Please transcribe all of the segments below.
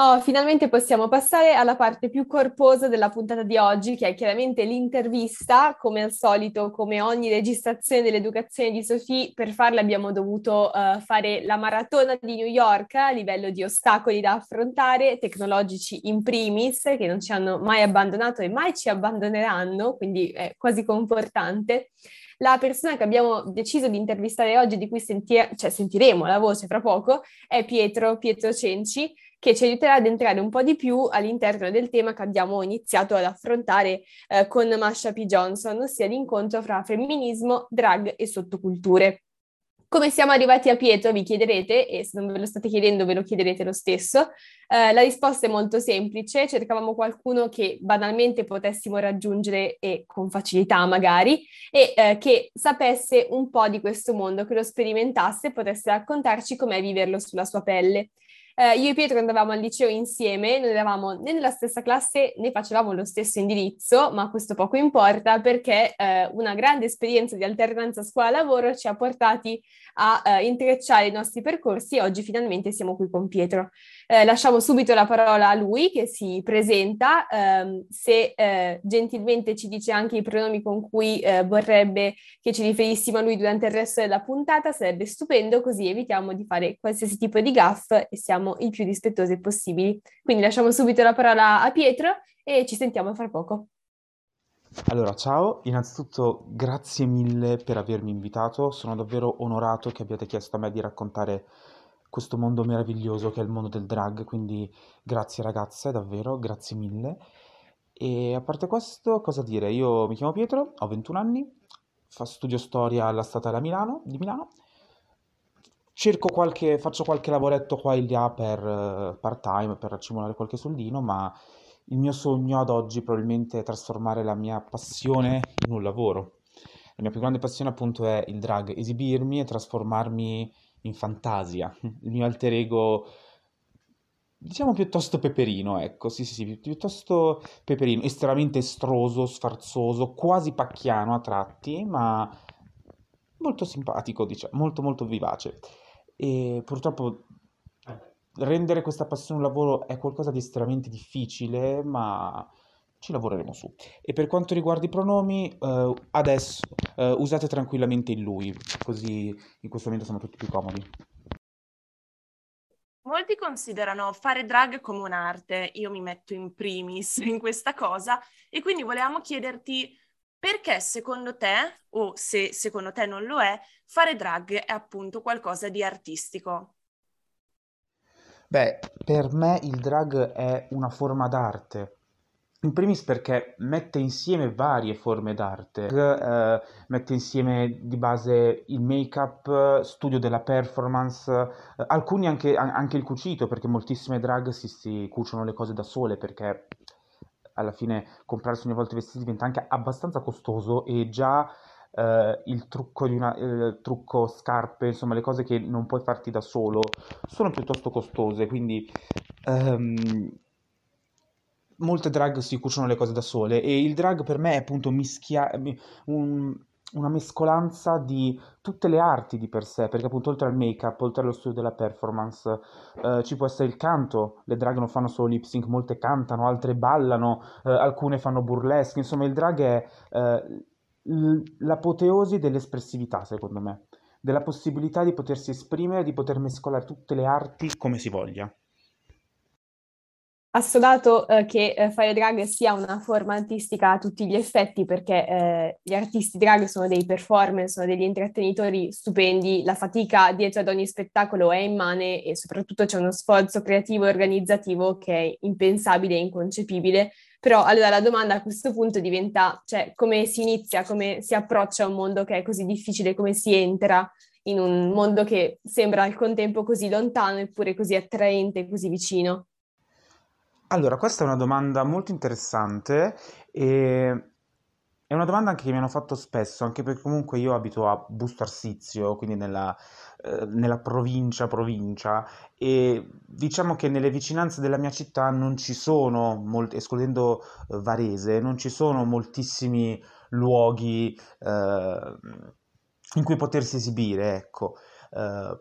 Oh, finalmente possiamo passare alla parte più corposa della puntata di oggi, che è chiaramente l'intervista. Come al solito, come ogni registrazione dell'educazione di Sofì, per farla abbiamo dovuto uh, fare la maratona di New York a livello di ostacoli da affrontare, tecnologici in primis, che non ci hanno mai abbandonato e mai ci abbandoneranno, quindi è quasi confortante. La persona che abbiamo deciso di intervistare oggi, di cui senti- cioè, sentiremo la voce fra poco, è Pietro, Pietro Cenci, che ci aiuterà ad entrare un po' di più all'interno del tema che abbiamo iniziato ad affrontare eh, con Masha P. Johnson, ossia l'incontro fra femminismo, drag e sottoculture. Come siamo arrivati a Pietro, vi chiederete, e se non ve lo state chiedendo ve lo chiederete lo stesso. Eh, la risposta è molto semplice, cercavamo qualcuno che banalmente potessimo raggiungere e con facilità magari, e eh, che sapesse un po' di questo mondo, che lo sperimentasse e potesse raccontarci com'è viverlo sulla sua pelle. Eh, io e Pietro andavamo al liceo insieme, non eravamo né nella stessa classe né facevamo lo stesso indirizzo, ma questo poco importa perché eh, una grande esperienza di alternanza scuola-lavoro ci ha portati a eh, intrecciare i nostri percorsi e oggi finalmente siamo qui con Pietro. Eh, lasciamo subito la parola a lui che si presenta, ehm, se eh, gentilmente ci dice anche i pronomi con cui eh, vorrebbe che ci riferissimo a lui durante il resto della puntata, sarebbe stupendo, così evitiamo di fare qualsiasi tipo di gaff e siamo il più rispettosi possibili. Quindi lasciamo subito la parola a Pietro e ci sentiamo fra poco. Allora, ciao, innanzitutto grazie mille per avermi invitato, sono davvero onorato che abbiate chiesto a me di raccontare questo mondo meraviglioso che è il mondo del drag, quindi grazie ragazze, davvero, grazie mille. E a parte questo, cosa dire? Io mi chiamo Pietro, ho 21 anni, studio storia alla Statale Milano, di Milano. Cerco qualche, faccio qualche lavoretto qua e là per uh, part time, per accumulare qualche soldino, ma il mio sogno ad oggi probabilmente è trasformare la mia passione in un lavoro. La mia più grande passione appunto è il drag, esibirmi e trasformarmi in fantasia. Il mio alter ego, diciamo piuttosto peperino, ecco, sì, sì, sì, piuttosto peperino, estremamente estroso, sfarzoso, quasi pacchiano a tratti, ma molto simpatico, diciamo, molto molto vivace. E purtroppo rendere questa passione un lavoro è qualcosa di estremamente difficile, ma ci lavoreremo su. E per quanto riguarda i pronomi, uh, adesso uh, usate tranquillamente il lui, così in questo momento siamo tutti più comodi. Molti considerano fare drag come un'arte, io mi metto in primis in questa cosa e quindi volevamo chiederti perché secondo te, o se secondo te non lo è, fare drag è appunto qualcosa di artistico? Beh, per me il drag è una forma d'arte in primis perché mette insieme varie forme d'arte, eh, mette insieme di base il make-up, studio della performance, eh, alcuni anche, anche, il cucito, perché moltissime drag si, si cuciono le cose da sole, perché alla fine comprarsi ogni volta i vestiti diventa anche abbastanza costoso e già eh, il trucco di una, il trucco scarpe, insomma le cose che non puoi farti da solo, sono piuttosto costose, quindi... Um, molte drag si cuciono le cose da sole e il drag per me è appunto mischia- un, una mescolanza di tutte le arti di per sé, perché appunto oltre al make-up, oltre allo studio della performance, eh, ci può essere il canto, le drag non fanno solo lip sync, molte cantano, altre ballano, eh, alcune fanno burlesque, insomma il drag è eh, l'apoteosi dell'espressività secondo me, della possibilità di potersi esprimere, di poter mescolare tutte le arti come si voglia assodato eh, che eh, fare drag sia una forma artistica a tutti gli effetti perché eh, gli artisti drag sono dei performer, sono degli intrattenitori stupendi, la fatica dietro ad ogni spettacolo è immane e soprattutto c'è uno sforzo creativo e organizzativo che è impensabile e inconcepibile. Però allora la domanda a questo punto diventa, cioè, come si inizia, come si approccia a un mondo che è così difficile, come si entra in un mondo che sembra al contempo così lontano eppure così attraente, così vicino. Allora, questa è una domanda molto interessante e è una domanda anche che mi hanno fatto spesso, anche perché comunque io abito a Busto Arsizio, quindi nella, eh, nella provincia, provincia, e diciamo che nelle vicinanze della mia città non ci sono, molt- escludendo eh, Varese, non ci sono moltissimi luoghi eh, in cui potersi esibire, ecco. Eh,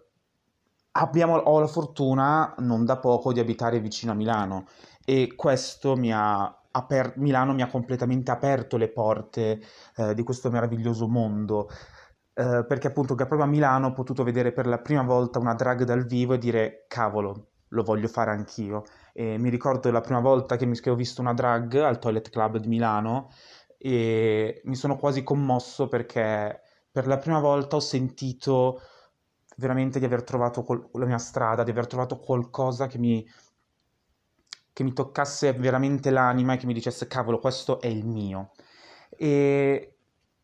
abbiamo, ho la fortuna, non da poco, di abitare vicino a Milano e questo mi ha aper- Milano mi ha completamente aperto le porte eh, di questo meraviglioso mondo. Eh, perché appunto proprio a Milano ho potuto vedere per la prima volta una drag dal vivo e dire cavolo, lo voglio fare anch'io. E mi ricordo la prima volta che, mi, che ho visto una drag al Toilet Club di Milano e mi sono quasi commosso perché per la prima volta ho sentito veramente di aver trovato col- la mia strada, di aver trovato qualcosa che mi, che mi toccasse veramente l'anima e che mi dicesse cavolo, questo è il mio. E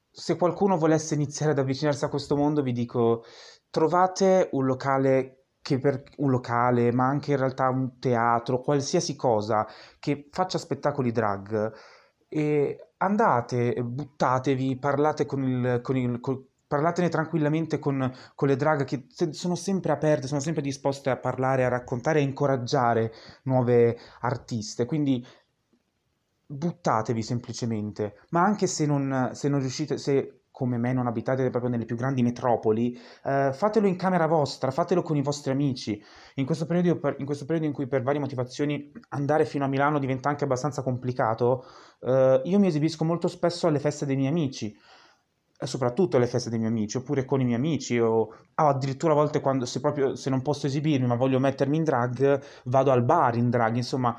se qualcuno volesse iniziare ad avvicinarsi a questo mondo, vi dico trovate un locale che per un locale, ma anche in realtà un teatro, qualsiasi cosa che faccia spettacoli drag e andate, buttatevi, parlate con il, con il, con, parlatene tranquillamente con, con le drag che sono sempre aperte, sono sempre disposte a parlare, a raccontare a incoraggiare nuove artiste. Quindi buttatevi semplicemente, ma anche se non, se non riuscite, se come me non abitate proprio nelle più grandi metropoli, eh, fatelo in camera vostra, fatelo con i vostri amici. In questo, periodo, in questo periodo in cui per varie motivazioni andare fino a Milano diventa anche abbastanza complicato, eh, io mi esibisco molto spesso alle feste dei miei amici soprattutto alle feste dei miei amici, oppure con i miei amici, o, o addirittura a volte quando se proprio se non posso esibirmi ma voglio mettermi in drag, vado al bar in drag, insomma,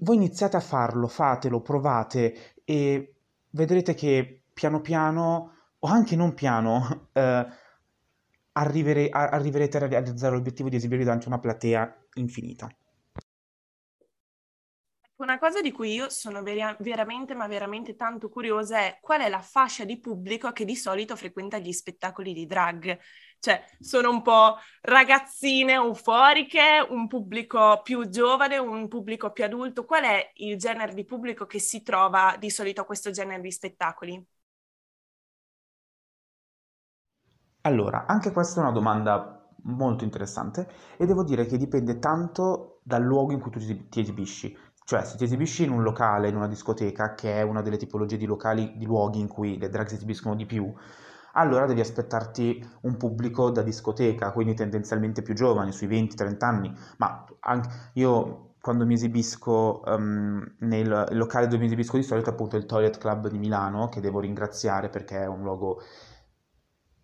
voi iniziate a farlo, fatelo, provate e vedrete che piano piano, o anche non piano, eh, arrivere, arriverete a realizzare l'obiettivo di esibirvi davanti a una platea infinita. Una cosa di cui io sono ver- veramente, ma veramente tanto curiosa è qual è la fascia di pubblico che di solito frequenta gli spettacoli di drag. Cioè, sono un po' ragazzine euforiche, un pubblico più giovane, un pubblico più adulto. Qual è il genere di pubblico che si trova di solito a questo genere di spettacoli? Allora, anche questa è una domanda molto interessante e devo dire che dipende tanto dal luogo in cui tu ti esibisci. Cioè, se ti esibisci in un locale, in una discoteca, che è una delle tipologie di locali, di luoghi in cui le drag si esibiscono di più, allora devi aspettarti un pubblico da discoteca, quindi tendenzialmente più giovani, sui 20-30 anni, ma io quando mi esibisco um, nel locale dove mi esibisco di solito, appunto il Toilet Club di Milano, che devo ringraziare perché è un luogo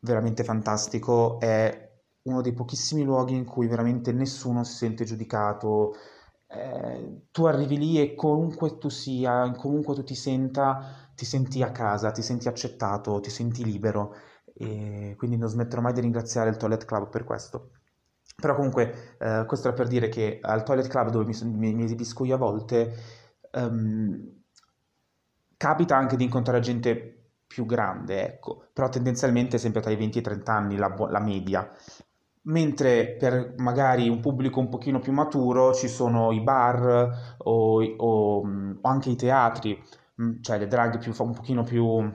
veramente fantastico, è uno dei pochissimi luoghi in cui veramente nessuno si sente giudicato, eh, tu arrivi lì e comunque tu sia, comunque tu ti senta, ti senti a casa, ti senti accettato, ti senti libero. E quindi non smetterò mai di ringraziare il Toilet Club per questo. Però comunque eh, questo era per dire che al Toilet Club dove mi, mi, mi esibisco io a volte um, capita anche di incontrare gente più grande, ecco, però tendenzialmente è sempre tra i 20 e i 30 anni la, la media mentre per magari un pubblico un pochino più maturo ci sono i bar o, o, o anche i teatri, mm, cioè le drag più, un pochino più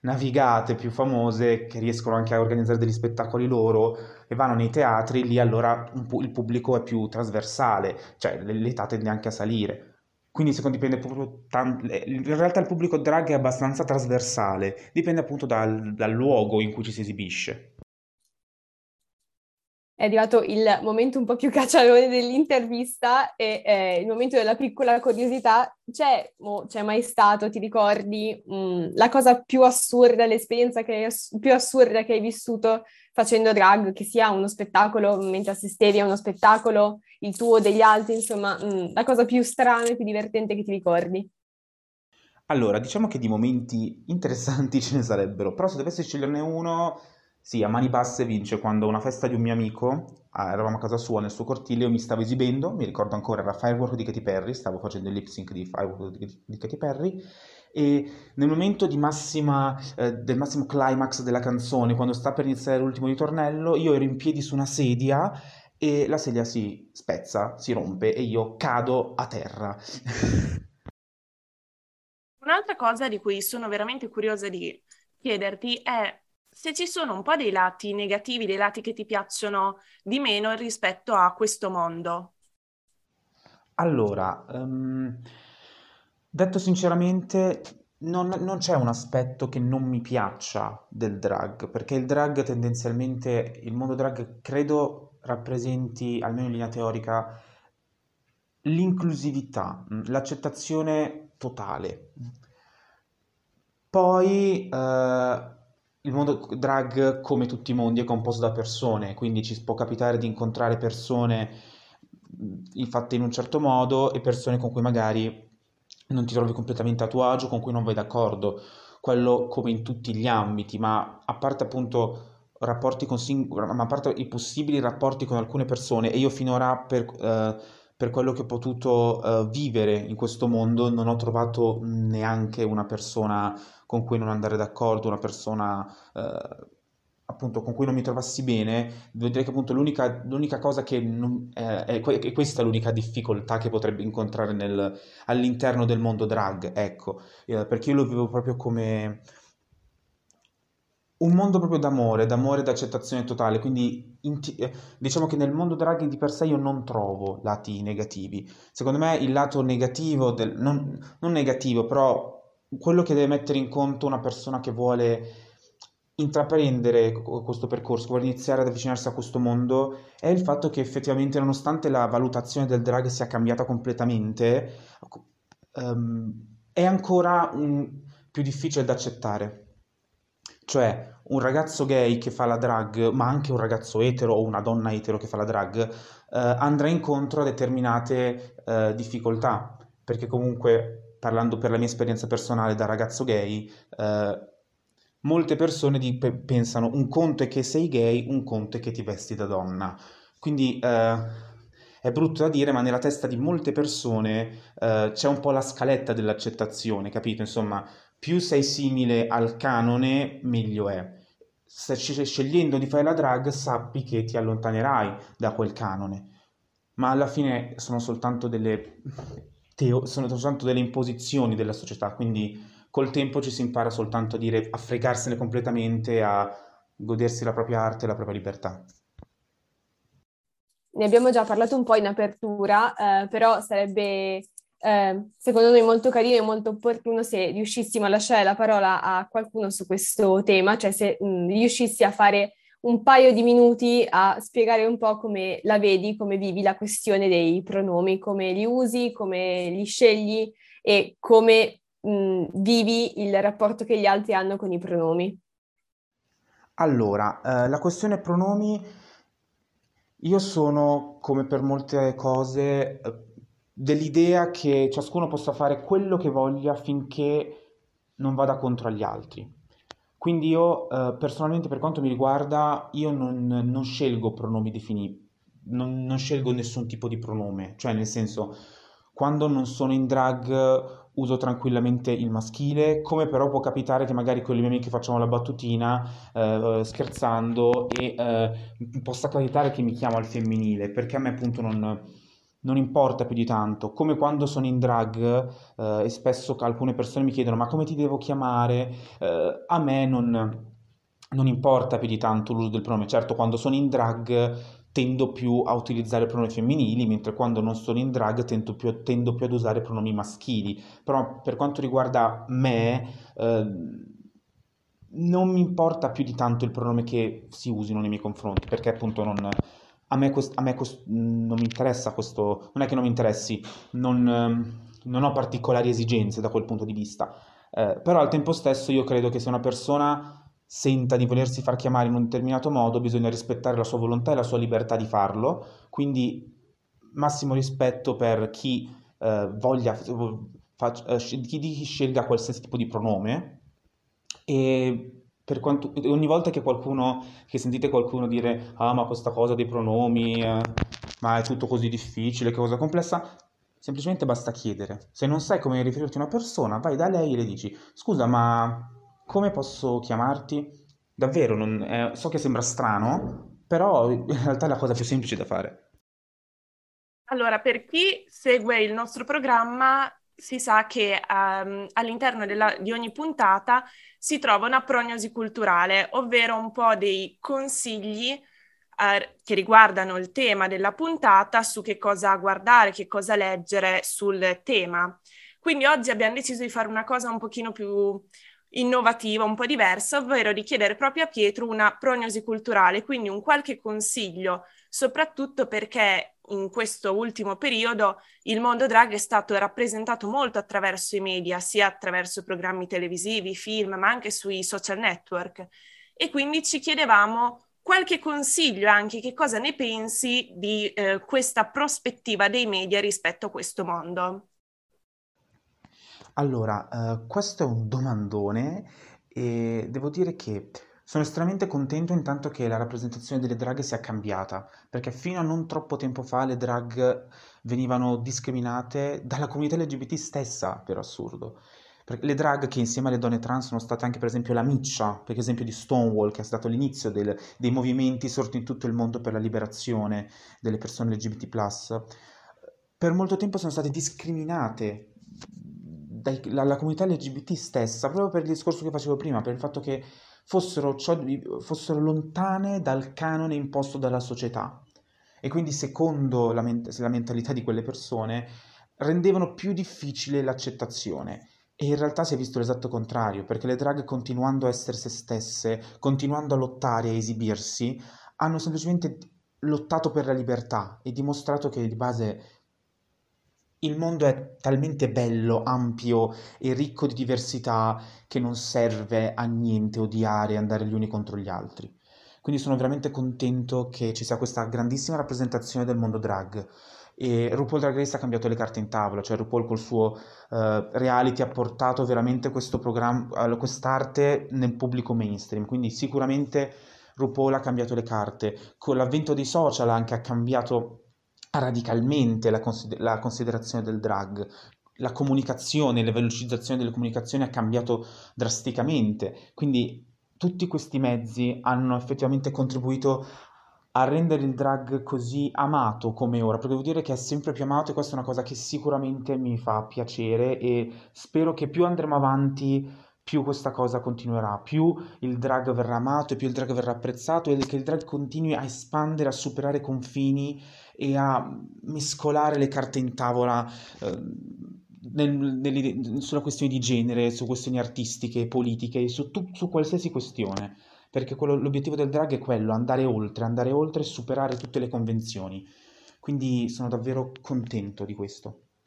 navigate, più famose, che riescono anche a organizzare degli spettacoli loro e vanno nei teatri, lì allora il pubblico è più trasversale, cioè l'età tende anche a salire. Quindi secondo dipende proprio tanto, in realtà il pubblico drag è abbastanza trasversale, dipende appunto dal, dal luogo in cui ci si esibisce è arrivato il momento un po' più cacciarone dell'intervista e eh, il momento della piccola curiosità. C'è, oh, c'è mai stato, ti ricordi, mh, mm, la cosa più assurda, l'esperienza ass- più assurda che hai vissuto facendo drag, che sia uno spettacolo mentre assistevi a uno spettacolo, il tuo o degli altri, insomma, mh, mm, la cosa più strana e più divertente che ti ricordi? Allora, diciamo che di momenti interessanti ce ne sarebbero, però se dovessi sceglierne uno sì, a mani basse vince quando una festa di un mio amico, ah, eravamo a casa sua nel suo cortile, io mi stavo esibendo, mi ricordo ancora, era Firework di Katy Perry, stavo facendo il lip sync di Firework di, di Katy Perry, e nel momento massima, eh, del massimo climax della canzone, quando sta per iniziare l'ultimo ritornello, io ero in piedi su una sedia e la sedia si spezza, si rompe e io cado a terra. Un'altra cosa di cui sono veramente curiosa di chiederti è se ci sono un po' dei lati negativi, dei lati che ti piacciono di meno rispetto a questo mondo. Allora, um, detto sinceramente, non, non, c'è un aspetto che non mi piaccia del drag, perché il drag tendenzialmente, il mondo drag credo rappresenti, almeno in linea teorica, l'inclusività, mm, l'accettazione totale. Poi eh, il mondo drag, come tutti i mondi, è composto da persone, quindi ci può capitare di incontrare persone fatte in un certo modo e persone con cui magari non ti trovi completamente a tuo agio, con cui non vai d'accordo. Quello come in tutti gli ambiti, ma a parte appunto rapporti con sing- ma a parte i possibili rapporti con alcune persone, e io finora per, eh, per quello che ho potuto eh, vivere in questo mondo non ho trovato neanche una persona con cui non andare d'accordo, una persona eh, appunto con cui non mi trovassi bene, devo dire che appunto l'unica, l'unica cosa che non, eh, è, è, questa l'unica difficoltà che potrebbe incontrare nel, all'interno del mondo drag, ecco, eh, perché io lo vivo proprio come un mondo proprio d'amore, d'amore e d'accettazione totale, quindi inti- eh, diciamo che nel mondo drag di per sé io non trovo lati negativi. Secondo me il lato negativo, del, non, non negativo, però quello che deve mettere in conto una persona che vuole intraprendere questo percorso, vuole iniziare ad avvicinarsi a questo mondo, è il fatto che effettivamente nonostante la valutazione del drag sia cambiata completamente, um, è ancora um, più difficile da accettare. Cioè, un ragazzo gay che fa la drag, ma anche un ragazzo etero o una donna etero che fa la drag, eh, andrà incontro a determinate eh, difficoltà, perché comunque, parlando per la mia esperienza personale da ragazzo gay, eh, molte persone di, pe- pensano un conto è che sei gay, un conto è che ti vesti da donna. Quindi eh, è brutto da dire, ma nella testa di molte persone eh, c'è un po' la scaletta dell'accettazione, capito? Insomma, più sei simile al canone, meglio è. Se scegliendo di fare la drag, sappi che ti allontanerai da quel canone. Ma alla fine sono soltanto delle, teo- sono soltanto delle imposizioni della società, quindi col tempo ci si impara soltanto a dire, a fregarsene completamente, a godersi la propria arte e la propria libertà. Ne abbiamo già parlato un po' in apertura, eh, però sarebbe eh, secondo noi molto carino e molto opportuno se riuscissimo a lasciare la parola a qualcuno su questo tema, cioè se mh, riuscissi a fare un paio di minuti a spiegare un po' come la vedi, come vivi la questione dei pronomi, come li usi, come li scegli e come mh, vivi il rapporto che gli altri hanno con i pronomi. Allora, eh, la questione pronomi, io sono, come per molte cose, eh, dell'idea che ciascuno possa fare quello che voglia finché non vada contro agli altri. Quindi io eh, personalmente per quanto mi riguarda, io non, non scelgo pronomi definiti, non, non, scelgo nessun tipo di pronome, cioè nel senso quando non sono in drag uso tranquillamente il maschile, come però può capitare che magari con le mie amiche facciamo la battutina eh, scherzando e eh, possa capitare che mi chiamo al femminile, perché a me appunto non non importa più di tanto, come quando sono in drag eh, e spesso alcune persone mi chiedono ma come ti devo chiamare, eh, a me non, non, importa più di tanto l'uso del pronome, certo quando sono in drag tendo più a utilizzare pronomi femminili, mentre quando non sono in drag tendo più, tendo più ad usare pronomi maschili, però per quanto riguarda me... Eh, non mi importa più di tanto il pronome che si usino nei miei confronti, perché appunto non, a me, quest- a me quest- non mi interessa questo, non è che non mi interessi, non, ehm, non ho particolari esigenze da quel punto di vista, eh, però al tempo stesso io credo che se una persona senta di volersi far chiamare in un determinato modo, bisogna rispettare la sua volontà e la sua libertà di farlo, quindi massimo rispetto per chi eh, voglia, faccia, eh, chi scelga qualsiasi tipo di pronome. E per quanto, ogni volta che qualcuno, che sentite qualcuno dire ah ma questa cosa dei pronomi, eh, ma è tutto così difficile, che cosa complessa, semplicemente basta chiedere. Se non sai come riferirti a una persona, vai da lei e le dici scusa ma come posso chiamarti? Davvero, non, eh, so che sembra strano, però in realtà è la cosa più semplice da fare. Allora, per chi segue il nostro programma, si sa che um, all'interno della, di ogni puntata si trova una prognosi culturale, ovvero un po' dei consigli uh, che riguardano il tema della puntata su che cosa guardare, che cosa leggere sul tema. Quindi oggi abbiamo deciso di fare una cosa un pochino più innovativa, un po' diversa, ovvero di chiedere proprio a Pietro una prognosi culturale, quindi un qualche consiglio soprattutto perché in questo ultimo periodo il mondo drag è stato rappresentato molto attraverso i media, sia attraverso programmi televisivi, film, ma anche sui social network. E quindi ci chiedevamo qualche consiglio anche, che cosa ne pensi di eh, questa prospettiva dei media rispetto a questo mondo? Allora, eh, questo è un domandone e devo dire che sono estremamente contento intanto che la rappresentazione delle drag sia cambiata, perché fino a non troppo tempo fa le drag venivano discriminate dalla comunità LGBT stessa, per assurdo. Le drag che insieme alle donne trans sono state anche per esempio la miccia, per esempio di Stonewall, che è stato l'inizio del, dei movimenti sorti in tutto il mondo per la liberazione delle persone LGBT+, per molto tempo sono state discriminate dalla comunità LGBT stessa, proprio per il discorso che facevo prima, per il fatto che fossero, ciò, fossero lontane dal canone imposto dalla società e quindi secondo la, ment- la mentalità di quelle persone rendevano più difficile l'accettazione. E in realtà si è visto l'esatto contrario, perché le drag continuando a essere se stesse, continuando a lottare e a esibirsi, hanno semplicemente lottato per la libertà e dimostrato che di base il mondo è talmente bello, ampio e ricco di diversità che non serve a niente odiare e andare gli uni contro gli altri. Quindi sono veramente contento che ci sia questa grandissima rappresentazione del mondo drag. E RuPaul Drag Race ha cambiato le carte in tavola, cioè RuPaul col suo uh, reality ha portato veramente questo programma, quest'arte nel pubblico mainstream, quindi sicuramente RuPaul ha cambiato le carte. Con l'avvento dei social anche ha cambiato radicalmente la, consider- la considerazione del drag. La comunicazione, la velocizzazione delle comunicazioni ha cambiato drasticamente, quindi tutti questi mezzi hanno effettivamente contribuito a rendere il drag così amato come ora, perché devo dire che è sempre più amato e questa è una cosa che sicuramente mi fa piacere e spero che più andremo avanti più questa cosa continuerà, più il drag verrà amato e più il drag verrà apprezzato e che il drag continui a espandere, a superare confini e a mescolare le carte in tavola eh, nel, nel, sulla questione di genere, su questioni artistiche, politiche, su, tu, su qualsiasi questione. Perché quello, l'obiettivo del drag è quello, andare oltre, andare oltre e superare tutte le convenzioni. Quindi sono davvero contento di questo.